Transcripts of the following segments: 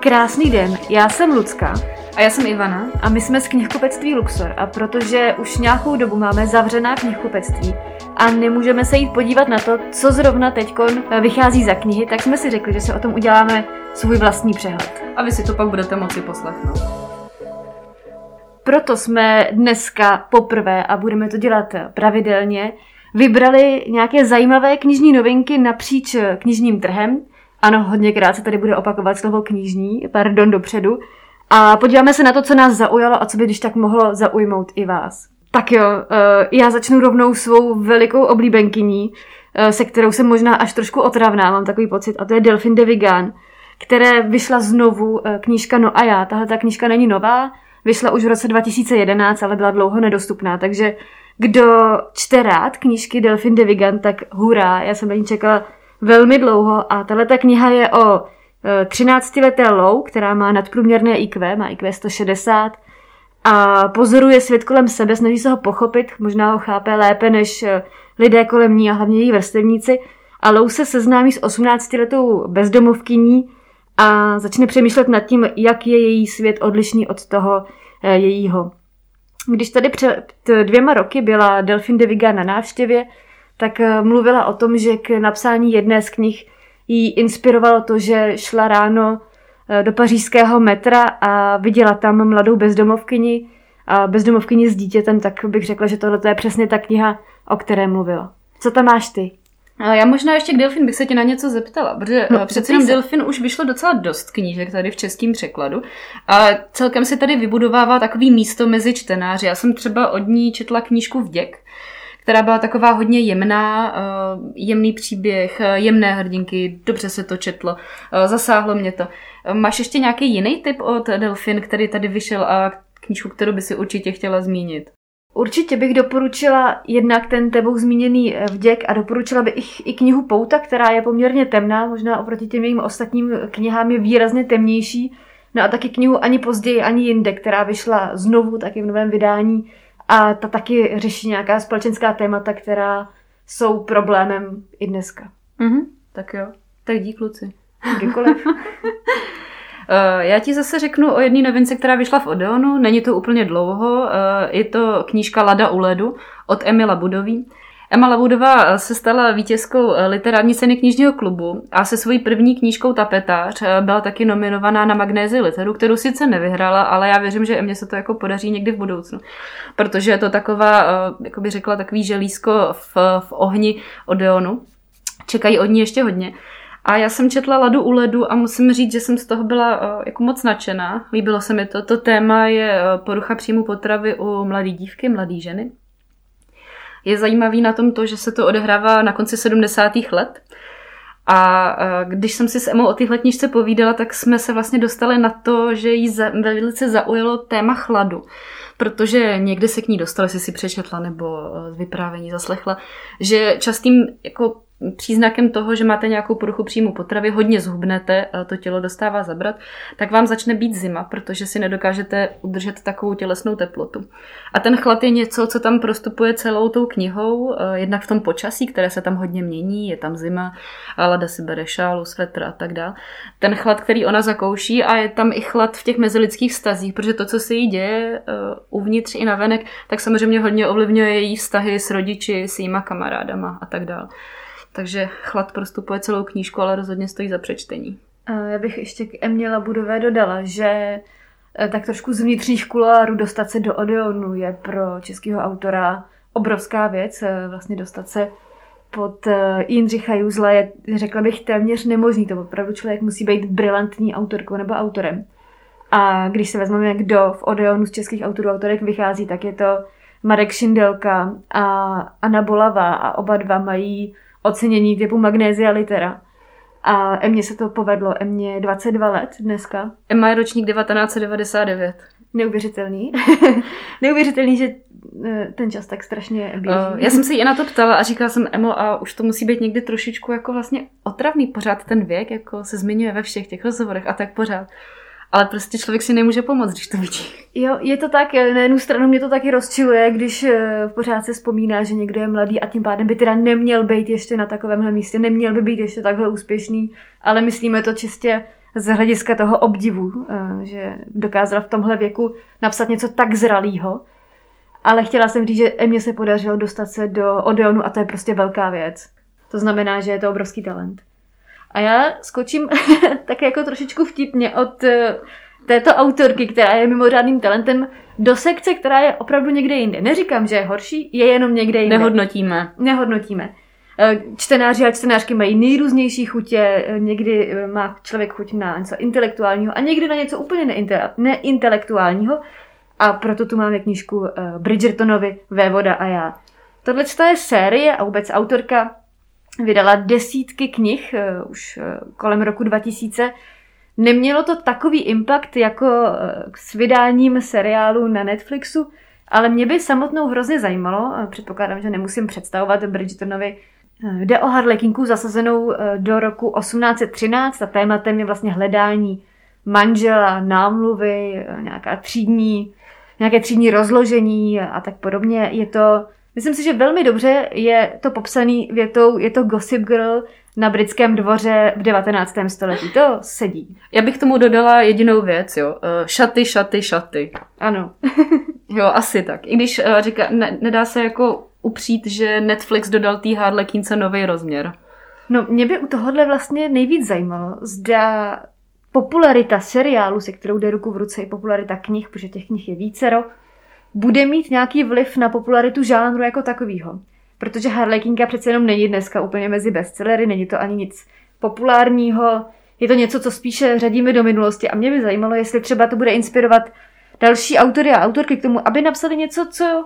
Krásný den, já jsem Lucka A já jsem Ivana. a my jsme z knihkupectví Luxor a protože už nějakou dobu máme zavřená knihkupectví a nemůžeme se jít podívat na to, co zrovna teď vychází za knihy, tak jsme si řekli, že se o tom uděláme svůj vlastní přehled. A vy si to pak budete moci poslechnout. Proto jsme dneska poprvé, a budeme to dělat pravidelně, vybrali nějaké zajímavé knižní novinky napříč knižním trhem. Ano, hodněkrát se tady bude opakovat slovo knižní, pardon, dopředu. A podíváme se na to, co nás zaujalo a co by když tak mohlo zaujmout i vás. Tak jo, eh, já začnu rovnou svou velikou oblíbenkyní, eh, se kterou jsem možná až trošku otravná, mám takový pocit, a to je Delphine de Vigan, které vyšla znovu eh, knížka No a já. Tahle ta knížka není nová, vyšla už v roce 2011, ale byla dlouho nedostupná, takže kdo čte rád knížky Delphine de Vigan, tak hurá, já jsem na ní čekala velmi dlouho a tahle ta kniha je o 13-leté Lou, která má nadprůměrné IQ, má IQ 160 a pozoruje svět kolem sebe, snaží se ho pochopit, možná ho chápe lépe než eh, lidé kolem ní a hlavně její vrstevníci. A Lou se seznámí s 18-letou bezdomovkyní a začne přemýšlet nad tím, jak je její svět odlišný od toho eh, jejího. Když tady před dvěma roky byla Delphine de Vigan na návštěvě, tak eh, mluvila o tom, že k napsání jedné z knih jí inspirovalo to, že šla ráno eh, do pařížského metra a viděla tam mladou bezdomovkyni a bezdomovkyni s dítětem, tak bych řekla, že tohle je přesně ta kniha, o které mluvila. Co tam máš ty? Já možná ještě k Delfin bych se tě na něco zeptala, protože No, no, přece jenom. Delfin už vyšlo docela dost knížek tady v českém překladu a celkem se tady vybudovává takový místo mezi čtenáři. Já jsem třeba od ní četla knížku Vděk, která byla taková hodně jemná, eh, jemný příběh, eh, jemné hrdinky, dobře se to četlo, eh, zasáhlo mě to. Máš ještě nějaký jiný tip od Delfin, který tady vyšel a knížku, kterou by si určitě chtěla zmínit? Určitě bych doporučila jednak ten tebou zmíněný vděk a doporučila bych i knihu Pouta, která je poměrně temná, možná oproti těm jejím ostatním knihám je výrazně temnější. No a taky knihu Ani později, ani jinde, která vyšla znovu taky v novém vydání a ta taky řeší nějaká společenská témata, která jsou problémem i dneska. Mhm, tak jo. Tak dík, kluci. Kdykoliv. Eh, Já ti zase řeknu o jedné novince, která vyšla v Odeonu. Není to úplně dlouho. eh, Je to knížka Lada u ledu od Emila Budový. Emma Labudová se stala vítězkou eh, literární ceny knižního klubu a se svojí první knížkou Tapetář eh, byla taky nominovaná na Magnézi literu, kterou sice nevyhrála, ale já věřím, že Emě se to jako podaří někdy v budoucnu. Protože je to taková, eh, jako by řekla, takový želízko v, v ohni Odeonu. Čekají od ní ještě hodně. A já jsem četla Ladu u ledu a musím říct, že jsem z toho byla jako moc nadšená. Líbilo se mi to. To téma je porucha příjmu potravy u mladé dívky, mladé ženy. Je zajímavý na tom to, že se to odehrává na konci 70. let. A uh, když jsem si s Emou o téhle knižce povídala, tak jsme se vlastně dostali na to, že jí velice zaujalo téma chladu. Protože někde se k ní dostala, jestli si přečetla nebo uh, z vyprávění zaslechla, že častým jako příznakem toho, že máte nějakou poruchu příjmu potravy, hodně zhubnete, to tělo dostává zabrat, tak vám začne být zima, protože si nedokážete udržet takovou tělesnou teplotu. A ten chlad je něco, co tam prostupuje celou tou knihou, eh, jednak v tom počasí, které se tam hodně mění, je tam zima, Lada si bere šálu, svetr a tak dále. Ten chlad, který ona zakouší a je tam i chlad v těch mezilidských vztazích, protože to, co se jí děje eh, uvnitř i navenek, tak samozřejmě hodně ovlivňuje její vztahy s rodiči, s jejíma kamarádama a tak dále. Takže chlad prostupuje celou knížku, ale rozhodně stojí za přečtení. Já bych ještě k Emě Labudové dodala, že eh, tak trošku z vnitřních kuloárů dostat se do Odeonu je pro českého autora obrovská věc. eh, Vlastně dostat se pod eh, Jindřicha Juzla je, řekla bych, téměř nemožný. To opravdu člověk musí být brilantní autorkou nebo autorem. A když se vezmeme, kdo v Odeonu z českých autorů autorek vychází, tak je to Marek Šindelka a Anna Bolavá a oba dva mají ocenění typu Magnézia Litera. A Emě se to povedlo. Emě je 22 let dneska. Emma je ročník 1999. Neuvěřitelný. Neuvěřitelný, že eh, ten čas tak strašně běží. Uh, já jsem se jí i na to ptala a říkala jsem, Emo, a už to musí být někdy trošičku jako vlastně otravný pořád ten věk, jako se zmiňuje ve všech těch rozhovorech a tak pořád. Ale prostě člověk si nemůže pomoct, když to vidí. Jo, je to tak, na jednu stranu mě to taky rozčiluje, když eh, pořád se vzpomíná, že někdo je mladý a tím pádem by teda neměl být ještě na takovémhle místě, neměl by být ještě takhle úspěšný, ale myslíme to čistě z hlediska toho obdivu, eh, že dokázala v tomhle věku napsat něco tak zralého. Ale chtěla jsem říct, že mně se podařilo dostat se do Odeonu a to je prostě velká věc. To znamená, že je to obrovský talent. A já skočím tak jako trošičku vtipně od eh, této autorky, která je mimořádným talentem, do sekce, která je opravdu někde jinde. Neříkám, že je horší, je jenom někde jinde. Nehodnotíme. Nehodnotíme. Eh, čtenáři a čtenářky mají nejrůznější chutě, eh, někdy má člověk chuť na něco intelektuálního a někdy na něco úplně neintelektuálního. A proto tu máme knížku Bridgertonovi Vévoda a já. Tohle je série a vůbec autorka vydala desítky knih uh, už uh, kolem roku 2000. Nemělo to takový impact jako uh, s vydáním seriálu na Netflixu, ale mě by samotnou hrozně zajímalo, předpokládám, že nemusím představovat Bridgertonovi, uh, jde o Harlekinku zasazenou do roku 1813 a tématem je vlastně hledání manžela, námluvy, nějaká třídní, nějaké třídní rozložení a tak podobně. Je to Myslím si, že velmi dobře je to popsaný větou, je to Gossip Girl na britském dvoře v 19. století. To sedí. Já bych tomu dodala jedinou věc, jo. Eh, šaty, šaty, šaty. Ano. jo, asi tak. I když uh, říká, ne, nedá se jako upřít, že Netflix dodal tý Harlequince nový rozměr. No, mě by u tohohle vlastně nejvíc zajímalo, zda popularita seriálu, se kterou jde ruku v ruce, i popularita knih, protože těch knih je vícero, bude mít nějaký vliv na popularitu žánru jako takového. Protože Harlekinka přece jenom není dneska úplně mezi bestsellery, není to ani nic populárního, je to něco, co spíše řadíme do minulosti a mě by zajímalo, jestli třeba to bude inspirovat další autory a autorky k tomu, aby napsali něco, co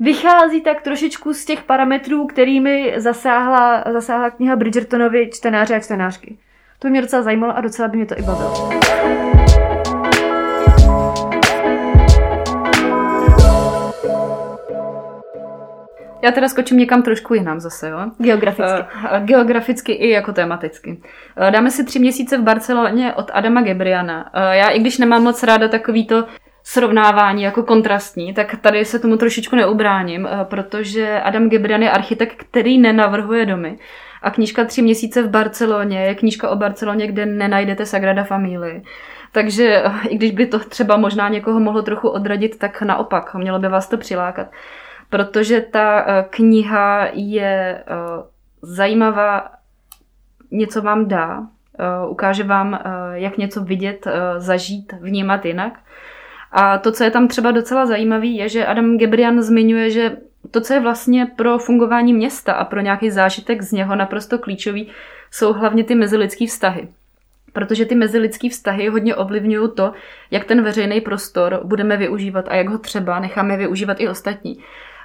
vychází tak trošičku z těch parametrů, kterými zasáhla, zasáhla kniha Bridgertonovi čtenáře a čtenářky. To by mě docela zajímalo a docela by mě to i bavilo. Já teda skočím někam trošku jinam zase, jo? Geograficky. Uh, geograficky i jako tematicky. Uh, dáme si tři měsíce v Barceloně od Adama Gebriana. Uh, já i když nemám moc ráda takový to srovnávání jako kontrastní, tak tady se tomu trošičku neubráním, protože Adam Gebrian je architekt, který nenavrhuje domy. A knížka Tři měsíce v Barceloně je knížka o Barceloně, kde nenajdete Sagrada Familii. Takže i když by to třeba možná někoho mohlo trochu odradit, tak naopak, mělo by vás to přilákat protože ta eh, kniha je eh, zajímavá, něco vám dá, eh, ukáže vám, jak něco vidět, zažít, vnímat jinak. A to, co je tam třeba docela zajímavé, je, že Adam Gebrian zmiňuje, že to, co je vlastně pro fungování města a pro nějaký zážitek z něho naprosto klíčový, jsou hlavně ty mezilidské vztahy. Protože ty mezilidské vztahy hodně ovlivňují to, jak ten veřejný prostor budeme využívat a jak ho třeba necháme využívat i ostatní.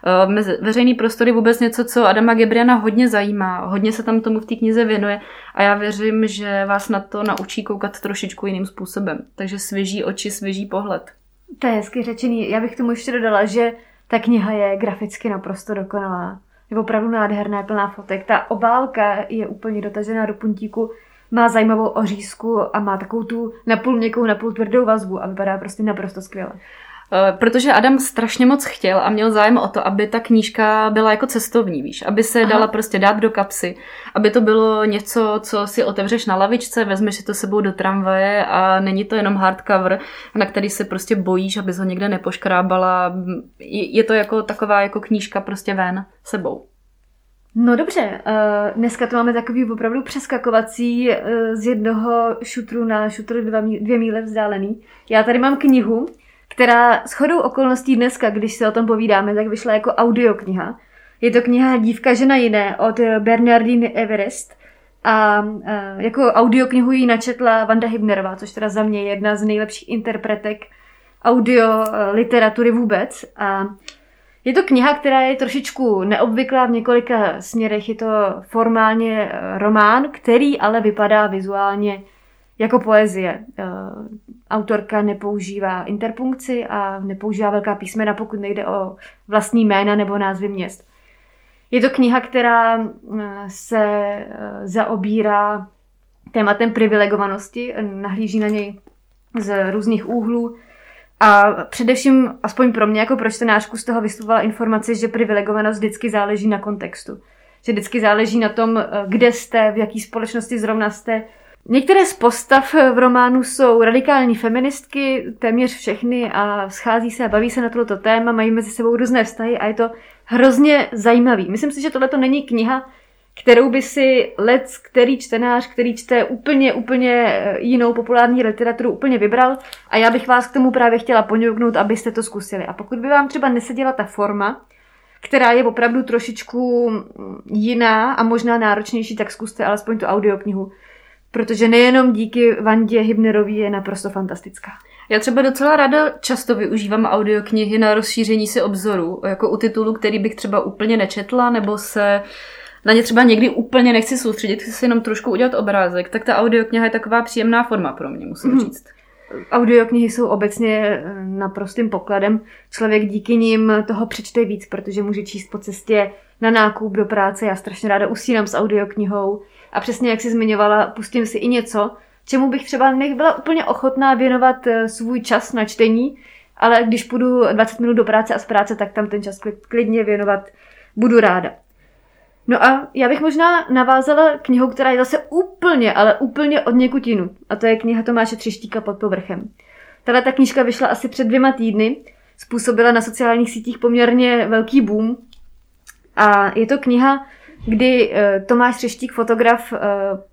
Eh, veřejný prostor je vůbec něco, co Adama Gebriana hodně zajímá, hodně se tam tomu v té knize věnuje a já věřím, že vás na to naučí koukat trošičku jiným způsobem. Takže svěží oči, svěží pohled. To je hezky řečený. Já bych tomu ještě dodala, že ta kniha je graficky naprosto dokonalá. Je opravdu nádherná, plná fotek. Ta obálka je úplně dotažená do puntíku, má zajímavou ořízku a má takovou tu napůl měkkou, napůl tvrdou vazbu a vypadá prostě naprosto skvěle. Eh, protože Adam strašně moc chtěl a měl zájem o to, aby ta knížka byla jako cestovní, víš, aby se Aha. dala prostě dát do kapsy, aby to bylo něco, co si otevřeš na lavičce, vezmeš si to sebou do tramvaje a není to jenom hardcover, na který se prostě bojíš, aby ho někde nepoškrábala. Je to jako taková jako knížka prostě ven sebou. No dobře, uh, dneska to máme takový opravdu přeskakovací uh, z jednoho šutru na šutr dva, dvě míle vzdálený. Já tady mám knihu, která s chodou okolností dneska, když se o tom povídáme, tak vyšla jako audiokniha. Je to kniha Dívka žena jiné od Bernardine Everest a jako audioknihu ji načetla Vanda Hybnerová, což teda za mě je jedna z nejlepších interpretek audio e, literatury vůbec. A je to kniha, která je trošičku neobvyklá v několika směrech. Je to formálně román, který ale vypadá vizuálně jako poezie. Eh, autorka nepoužívá interpunkci a nepoužívá velká písmena, pokud nejde o vlastní jména nebo názvy měst. Je to kniha, která eh, se eh, zaobírá tématem privilegovanosti, nahlíží na něj z různých úhlů a především, aspoň pro mě jako pro čtenářku, z toho vystupovala informace, že privilegovanost vždycky záleží na kontextu. Že vždycky záleží na tom, kde jste, v jaké společnosti zrovna jste, Některé z postav v románu jsou radikální feministky, téměř všechny a schází se a baví se na toto téma, mají mezi sebou různé vztahy a je to hrozně zajímavý. Myslím si, že tohle to není kniha, kterou by si lec, který čtenář, který čte úplně, úplně eh, jinou populární literaturu, úplně vybral a já bych vás k tomu právě chtěla poňouknout, abyste to zkusili. A pokud by vám třeba neseděla ta forma, která je opravdu trošičku mm, jiná a možná náročnější, tak zkuste alespoň tu audioknihu, protože nejenom díky Vandě Hybnerový je naprosto fantastická. Já třeba docela ráda často využívám audioknihy na rozšíření si obzoru, jako u titulu, který bych třeba úplně nečetla, nebo se na ně třeba někdy úplně nechci soustředit, chci si jenom trošku udělat obrázek, tak ta audiokniha je taková příjemná forma pro mě, musím hmm. říct. Audioknihy jsou obecně eh, naprostým pokladem. Člověk díky nim toho přečte víc, protože může číst po cestě na nákup do práce. Já strašně ráda usínám s audioknihou. A přesně jak si zmiňovala, pustím si i něco, čemu bych třeba nebyla úplně ochotná věnovat eh, svůj čas na čtení, ale když půjdu 20 minut do práce a z práce, tak tam ten čas klidně věnovat budu ráda. No a já bych možná navázala knihou, která je zase úplně, ale úplně od někutinu. A to je kniha Tomáše Třeštíka pod povrchem. Tahle ta knížka vyšla asi před dvěma týdny, způsobila na sociálních sítích poměrně velký boom. A je to kniha, kdy eh, Tomáš Třeštík, fotograf, eh,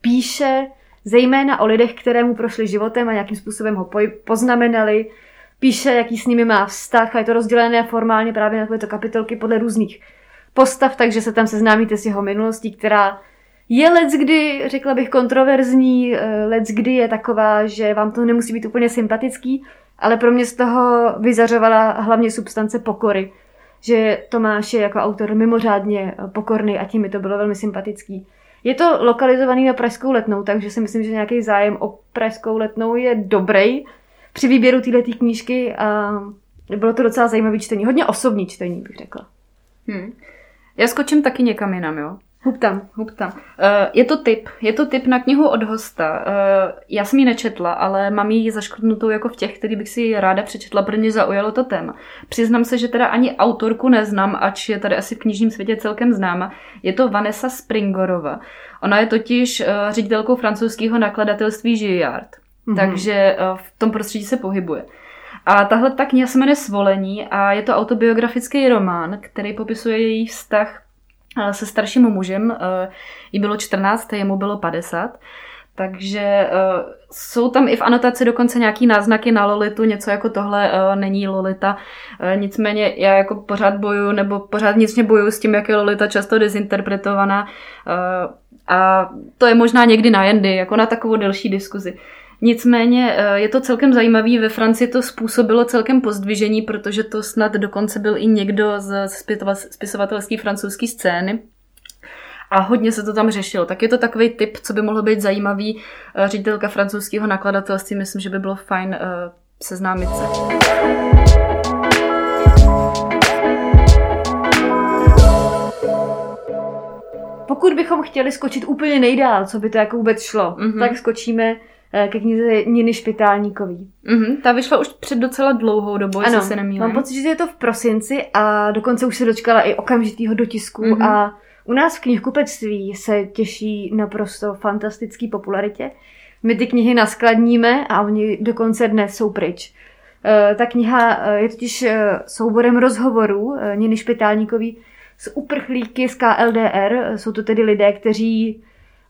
píše zejména o lidech, kterému prošli životem a nějakým způsobem ho poznamenali. Píše, jaký s nimi má vztah a je to rozdělené formálně právě na takovéto kapitolky podle různých postav, takže se tam seznámíte s jeho minulostí, která je let kdy, řekla bych, kontroverzní, eh, let kdy je taková, že vám to nemusí být úplně sympatický, ale pro mě z toho vyzařovala hlavně substance pokory, že Tomáš je jako autor mimořádně pokorný a tím mi to bylo velmi sympatický. Je to lokalizovaný na Pražskou letnou, takže si myslím, že nějaký zájem o Pražskou letnou je dobrý při výběru této knížky a bylo to docela zajímavé čtení. Hodně osobní čtení, bych řekla. Hmm. Já skočím taky někam jinam, jo. Hup tam. Hup tam. Uh, je to tip. Je to tip na knihu od hosta. Uh, já jsem ji nečetla, ale mám ji zaškrtnutou jako v těch, který bych si ráda přečetla, protože mě zaujalo to téma. Přiznám se, že teda ani autorku neznám, ač je tady asi v knižním světě celkem známa. Je to Vanessa Springorova. Ona je totiž uh, ředitelkou francouzského nakladatelství Gilliard. Mm-hmm. Takže uh, v tom prostředí se pohybuje. A tahle ta kniha se jmenuje Svolení a je to autobiografický román, který popisuje její vztah se starším mužem. Eh, jí bylo 14, jemu bylo 50. Takže uh, jsou tam i v anotaci dokonce nějaký náznaky na Lolitu, něco jako tohle uh, není Lolita. Nicméně já jako pořád boju, nebo pořád vnitřně boju s tím, jak je Lolita často dezinterpretovaná. A to je možná někdy na jendy, jako na takovou delší diskuzi. Nicméně eh, je to celkem zajímavý. Ve Francii to způsobilo celkem pozdvižení, protože to snad dokonce byl i někdo z spisovatelské francouzské scény. A hodně se to tam řešilo. Tak je to takový typ, co by mohlo být zajímavý. Eh, ředitelka francouzského nakladatelství, myslím, že by bylo fajn eh, seznámit se. Pokud bychom chtěli skočit úplně nejdál, co by to jako vůbec šlo, mm-hmm. tak skočíme ke knize Niny Špitálníkový. Mm-hmm, ta vyšla už před docela dlouhou dobou, ano, se nemýlím. mám pocit, že je to v prosinci a dokonce už se dočkala i okamžitýho dotisku mm-hmm. a u nás v knihkupectví se těší naprosto fantastický popularitě. My ty knihy naskladníme a oni dokonce dnes jsou pryč. Eh, ta kniha eh, je totiž souborem rozhovorů Niny Špitálníkový s uprchlíky z KLDR. Jsou to tedy lidé, kteří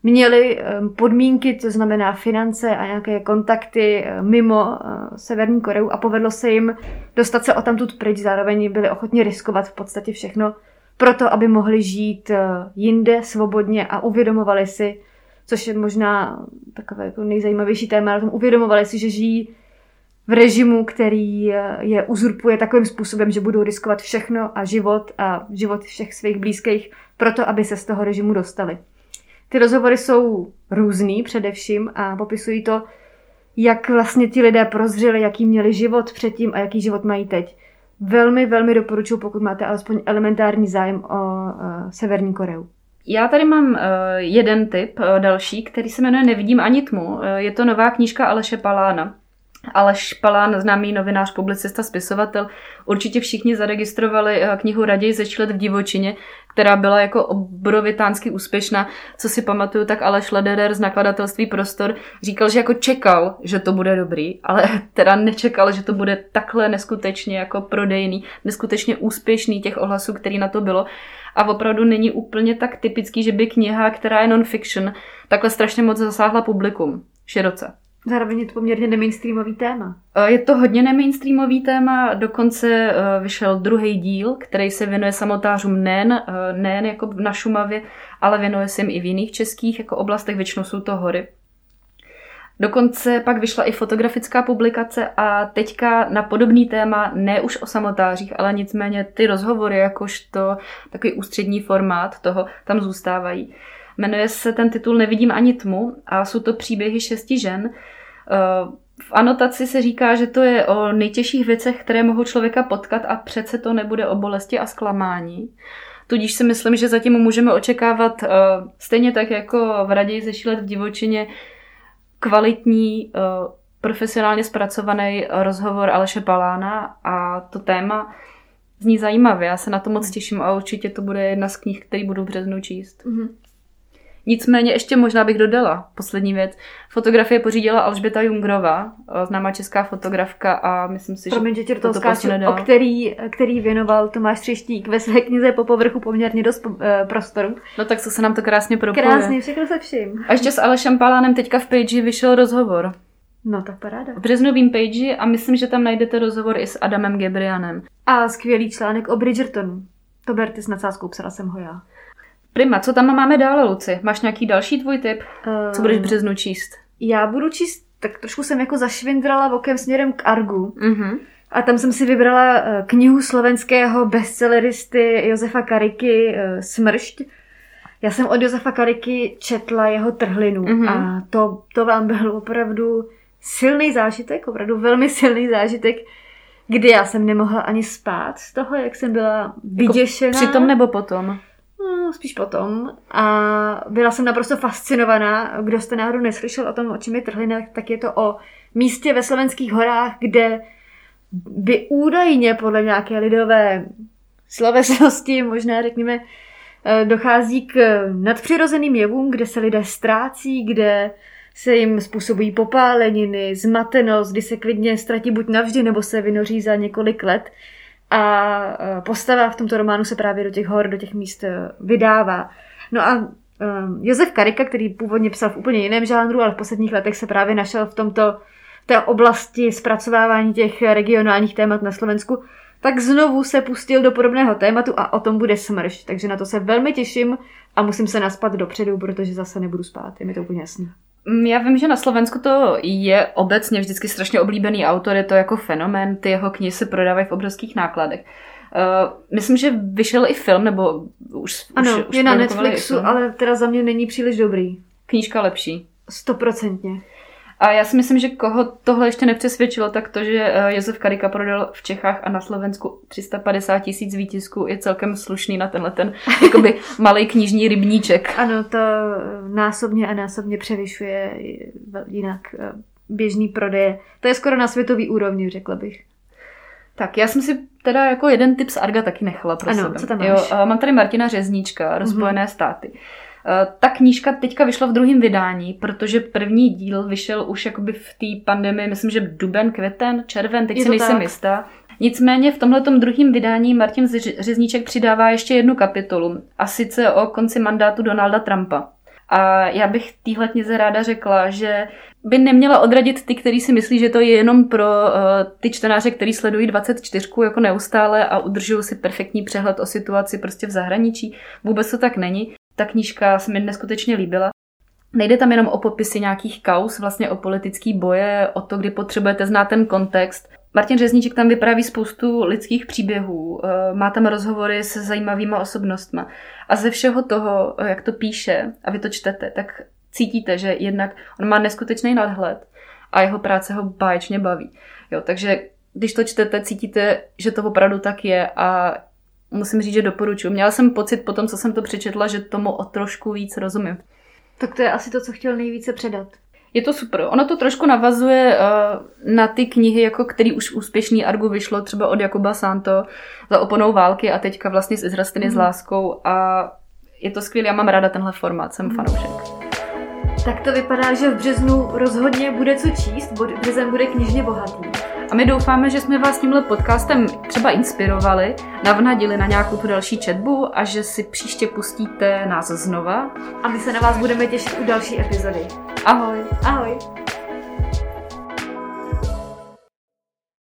měli podmínky, to znamená finance a nějaké kontakty mimo Severní Koreu a povedlo se jim dostat se o tamtud pryč, zároveň byli ochotni riskovat v podstatě všechno proto, aby mohli žít jinde svobodně a uvědomovali si, což je možná takové jako nejzajímavější téma, tom uvědomovali si, že žijí v režimu, který je uzurpuje takovým způsobem, že budou riskovat všechno a život a život všech svých blízkých proto, aby se z toho režimu dostali. Ty rozhovory jsou různý především a popisují to, jak vlastně ti lidé prozřeli, jaký měli život předtím a jaký život mají teď. Velmi, velmi doporučuji, pokud máte alespoň elementární zájem o Severní Koreu. Já tady mám uh, jeden tip uh, další, který se jmenuje Nevidím ani tmu. Uh, je to nová knížka Aleše Palána. Aleš Palán, známý novinář, publicista, spisovatel, určitě všichni zaregistrovali eh, knihu Raději zečlet v divočině, která byla jako obrovitánsky úspěšná. Co si pamatuju, tak Aleš Lederer z nakladatelství Prostor říkal, že jako čekal, že to bude dobrý, ale teda nečekal, že to bude takhle neskutečně jako prodejný, neskutečně úspěšný těch ohlasů, který na to bylo. A opravdu není úplně tak typický, že by kniha, která je non-fiction, takhle strašně moc zasáhla publikum široce. Zároveň je to poměrně nemainstreamový téma. Eh, je to hodně nemainstreamový téma, dokonce eh, vyšel druhý díl, který se věnuje samotářům nejen, eh, nejen jako na Šumavě, ale věnuje se jim i v jiných českých jako oblastech, většinou jsou to hory. Dokonce pak vyšla i fotografická publikace a teďka na podobný téma, ne už o samotářích, ale nicméně ty rozhovory, jakožto takový ústřední formát toho, tam zůstávají. Jmenuje se ten titul Nevidím ani tmu a jsou to příběhy šesti žen, v anotaci se říká, že to je o nejtěžších věcech, které mohou člověka potkat a přece to nebude o bolesti a zklamání. Tudíž si myslím, že zatím můžeme očekávat uh, stejně tak jako v Raději zešílet v divočině kvalitní, uh, profesionálně zpracovaný rozhovor Aleše Palána a to téma zní zajímavě. Já se na to moc těším a určitě to bude jedna z knih, který budu v březnu číst. Mm-hmm. Nicméně ještě možná bych dodala poslední věc. Fotografie pořídila Alžběta Jungrova, eh, známá česká fotografka a myslím si, Promiň, že tě to skáču, o který, který věnoval Tomáš Třeštík ve své knize po povrchu poměrně dost uh, prostoru. No tak to se nám to krásně propoje. Krásně, všechno se vším. A ještě s Alešem Palánem teďka v Page vyšel rozhovor. No tak paráda. V březnovým page a myslím, že tam najdete rozhovor i s Adamem Gebrianem. A skvělý článek o Bridgertonu. To berte s nadsázkou, psala jsem ho já. Prima, co tam máme dále, Luci? Máš nějaký další tvůj tip? Co budeš v březnu číst? Já budu číst, tak trošku jsem jako zašvindrala okem směrem k Argu. Mm-hmm. A tam jsem si vybrala eh, knihu slovenského bestselleristy Josefa Kariky eh, Smršť. Já jsem od Josefa Kariky četla jeho trhlinu mm-hmm. a to, to vám byl opravdu silný zážitek, opravdu velmi silný zážitek, kdy já jsem nemohla ani spát z toho, jak jsem byla vyděšená. Jako přitom nebo potom? No, spíš potom. A byla jsem naprosto fascinovaná. Kdo jste náhodou neslyšel o tom, o čem je trhlina, tak je to o místě ve slovenských horách, kde by údajně podle nějaké lidové slovesnosti, možná řekněme, eh, dochází k nadpřirozeným jevům, kde se lidé ztrácí, kde se jim způsobují popáleniny, zmatenost, kdy se klidně ztratí buď navždy, nebo se vynoří za několik let. A e, postava v tomto románu se právě do těch hor, do těch míst e, vydává. No a e, Josef Karika, který původně psal v úplně jiném žánru, ale v posledních letech se právě našel v tomto té oblasti zpracovávání těch regionálních témat na Slovensku, tak znovu se pustil do podobného tématu a o tom bude smrš. Takže na to se velmi těším a musím se naspat dopředu, protože zase nebudu spát, je mi to úplně jasné. Mm, já vím, že na Slovensku to je obecně vždycky strašně oblíbený autor, je to jako fenomén, ty jeho knihy se prodávají v obrovských nákladech. Uh, myslím, že vyšel i film, nebo už Ano, už, je už na Netflixu, ale teda za mě není příliš dobrý. Knížka lepší. Stoprocentně. A já si myslím, že koho tohle ještě nepřesvědčilo, tak to, že eh, Josef Karika prodal v Čechách a na Slovensku 350 tisíc výtisků je celkem slušný na tenhle ten jakoby malý knižní rybníček. Ano, to násobně a násobně převyšuje jinak eh, běžný prodeje. To je skoro na světový úrovni, řekla bych. Tak, já jsem si teda jako jeden tip z Arga taky nechala pro ano, sebe. co tam máš? Jo, mám tady Martina Řezníčka, Rozpojené mm-hmm. státy. Eh, ta knížka teďka vyšla v druhém vydání, protože první díl vyšel už jakoby v té pandemii, myslím, že duben, květen, červen, teď si nejsem jistá. Nicméně v tomhle druhém vydání Martin Řezníček přidává ještě jednu kapitolu, a sice o konci mandátu Donalda Trumpa. A já bych téhle knize ráda řekla, že by neměla odradit ty, kteří si myslí, že to je jenom pro uh, ty čtenáře, kteří sledují 24 jako neustále a udržují si perfektní přehled o situaci prostě v zahraničí. Vůbec to tak není. Ta knížka se mi neskutečně líbila. Nejde tam jenom o popisy nějakých kaus, vlastně o politický boje, o to, kdy potřebujete znát ten kontext. Martin Řezníček tam vypráví spoustu lidských příběhů, eh, má tam rozhovory se zajímavýma osobnostmi. A ze všeho toho, eh, jak to píše, a vy to čtete, tak cítíte, že jednak on má neskutečný nadhled a jeho práce ho báječně baví. Jo, takže když to čtete, cítíte, že to opravdu tak je a musím říct, že doporučuji. Měla jsem pocit po tom, co jsem to přečetla, že tomu o trošku víc rozumím. Tak to je asi to, co chtěl nejvíce předat. Je to super. Ono to trošku navazuje uh, na ty knihy, jako který už úspěšný Argu vyšlo, třeba od Jakuba Santo za oponou války a teďka vlastně z Izrastiny mm. s láskou a je to skvělé, já mám ráda tenhle formát, jsem mm. fanoušek. Tak to vypadá, že v březnu rozhodně bude co číst, březen bude knižně bohatý. A my doufáme, že jsme vás tímhle podcastem třeba inspirovali, navnadili na nějakou tu další četbu a že si příště pustíte nás znova. A my se na vás budeme těšit u další epizody. Ahoj. Ahoj.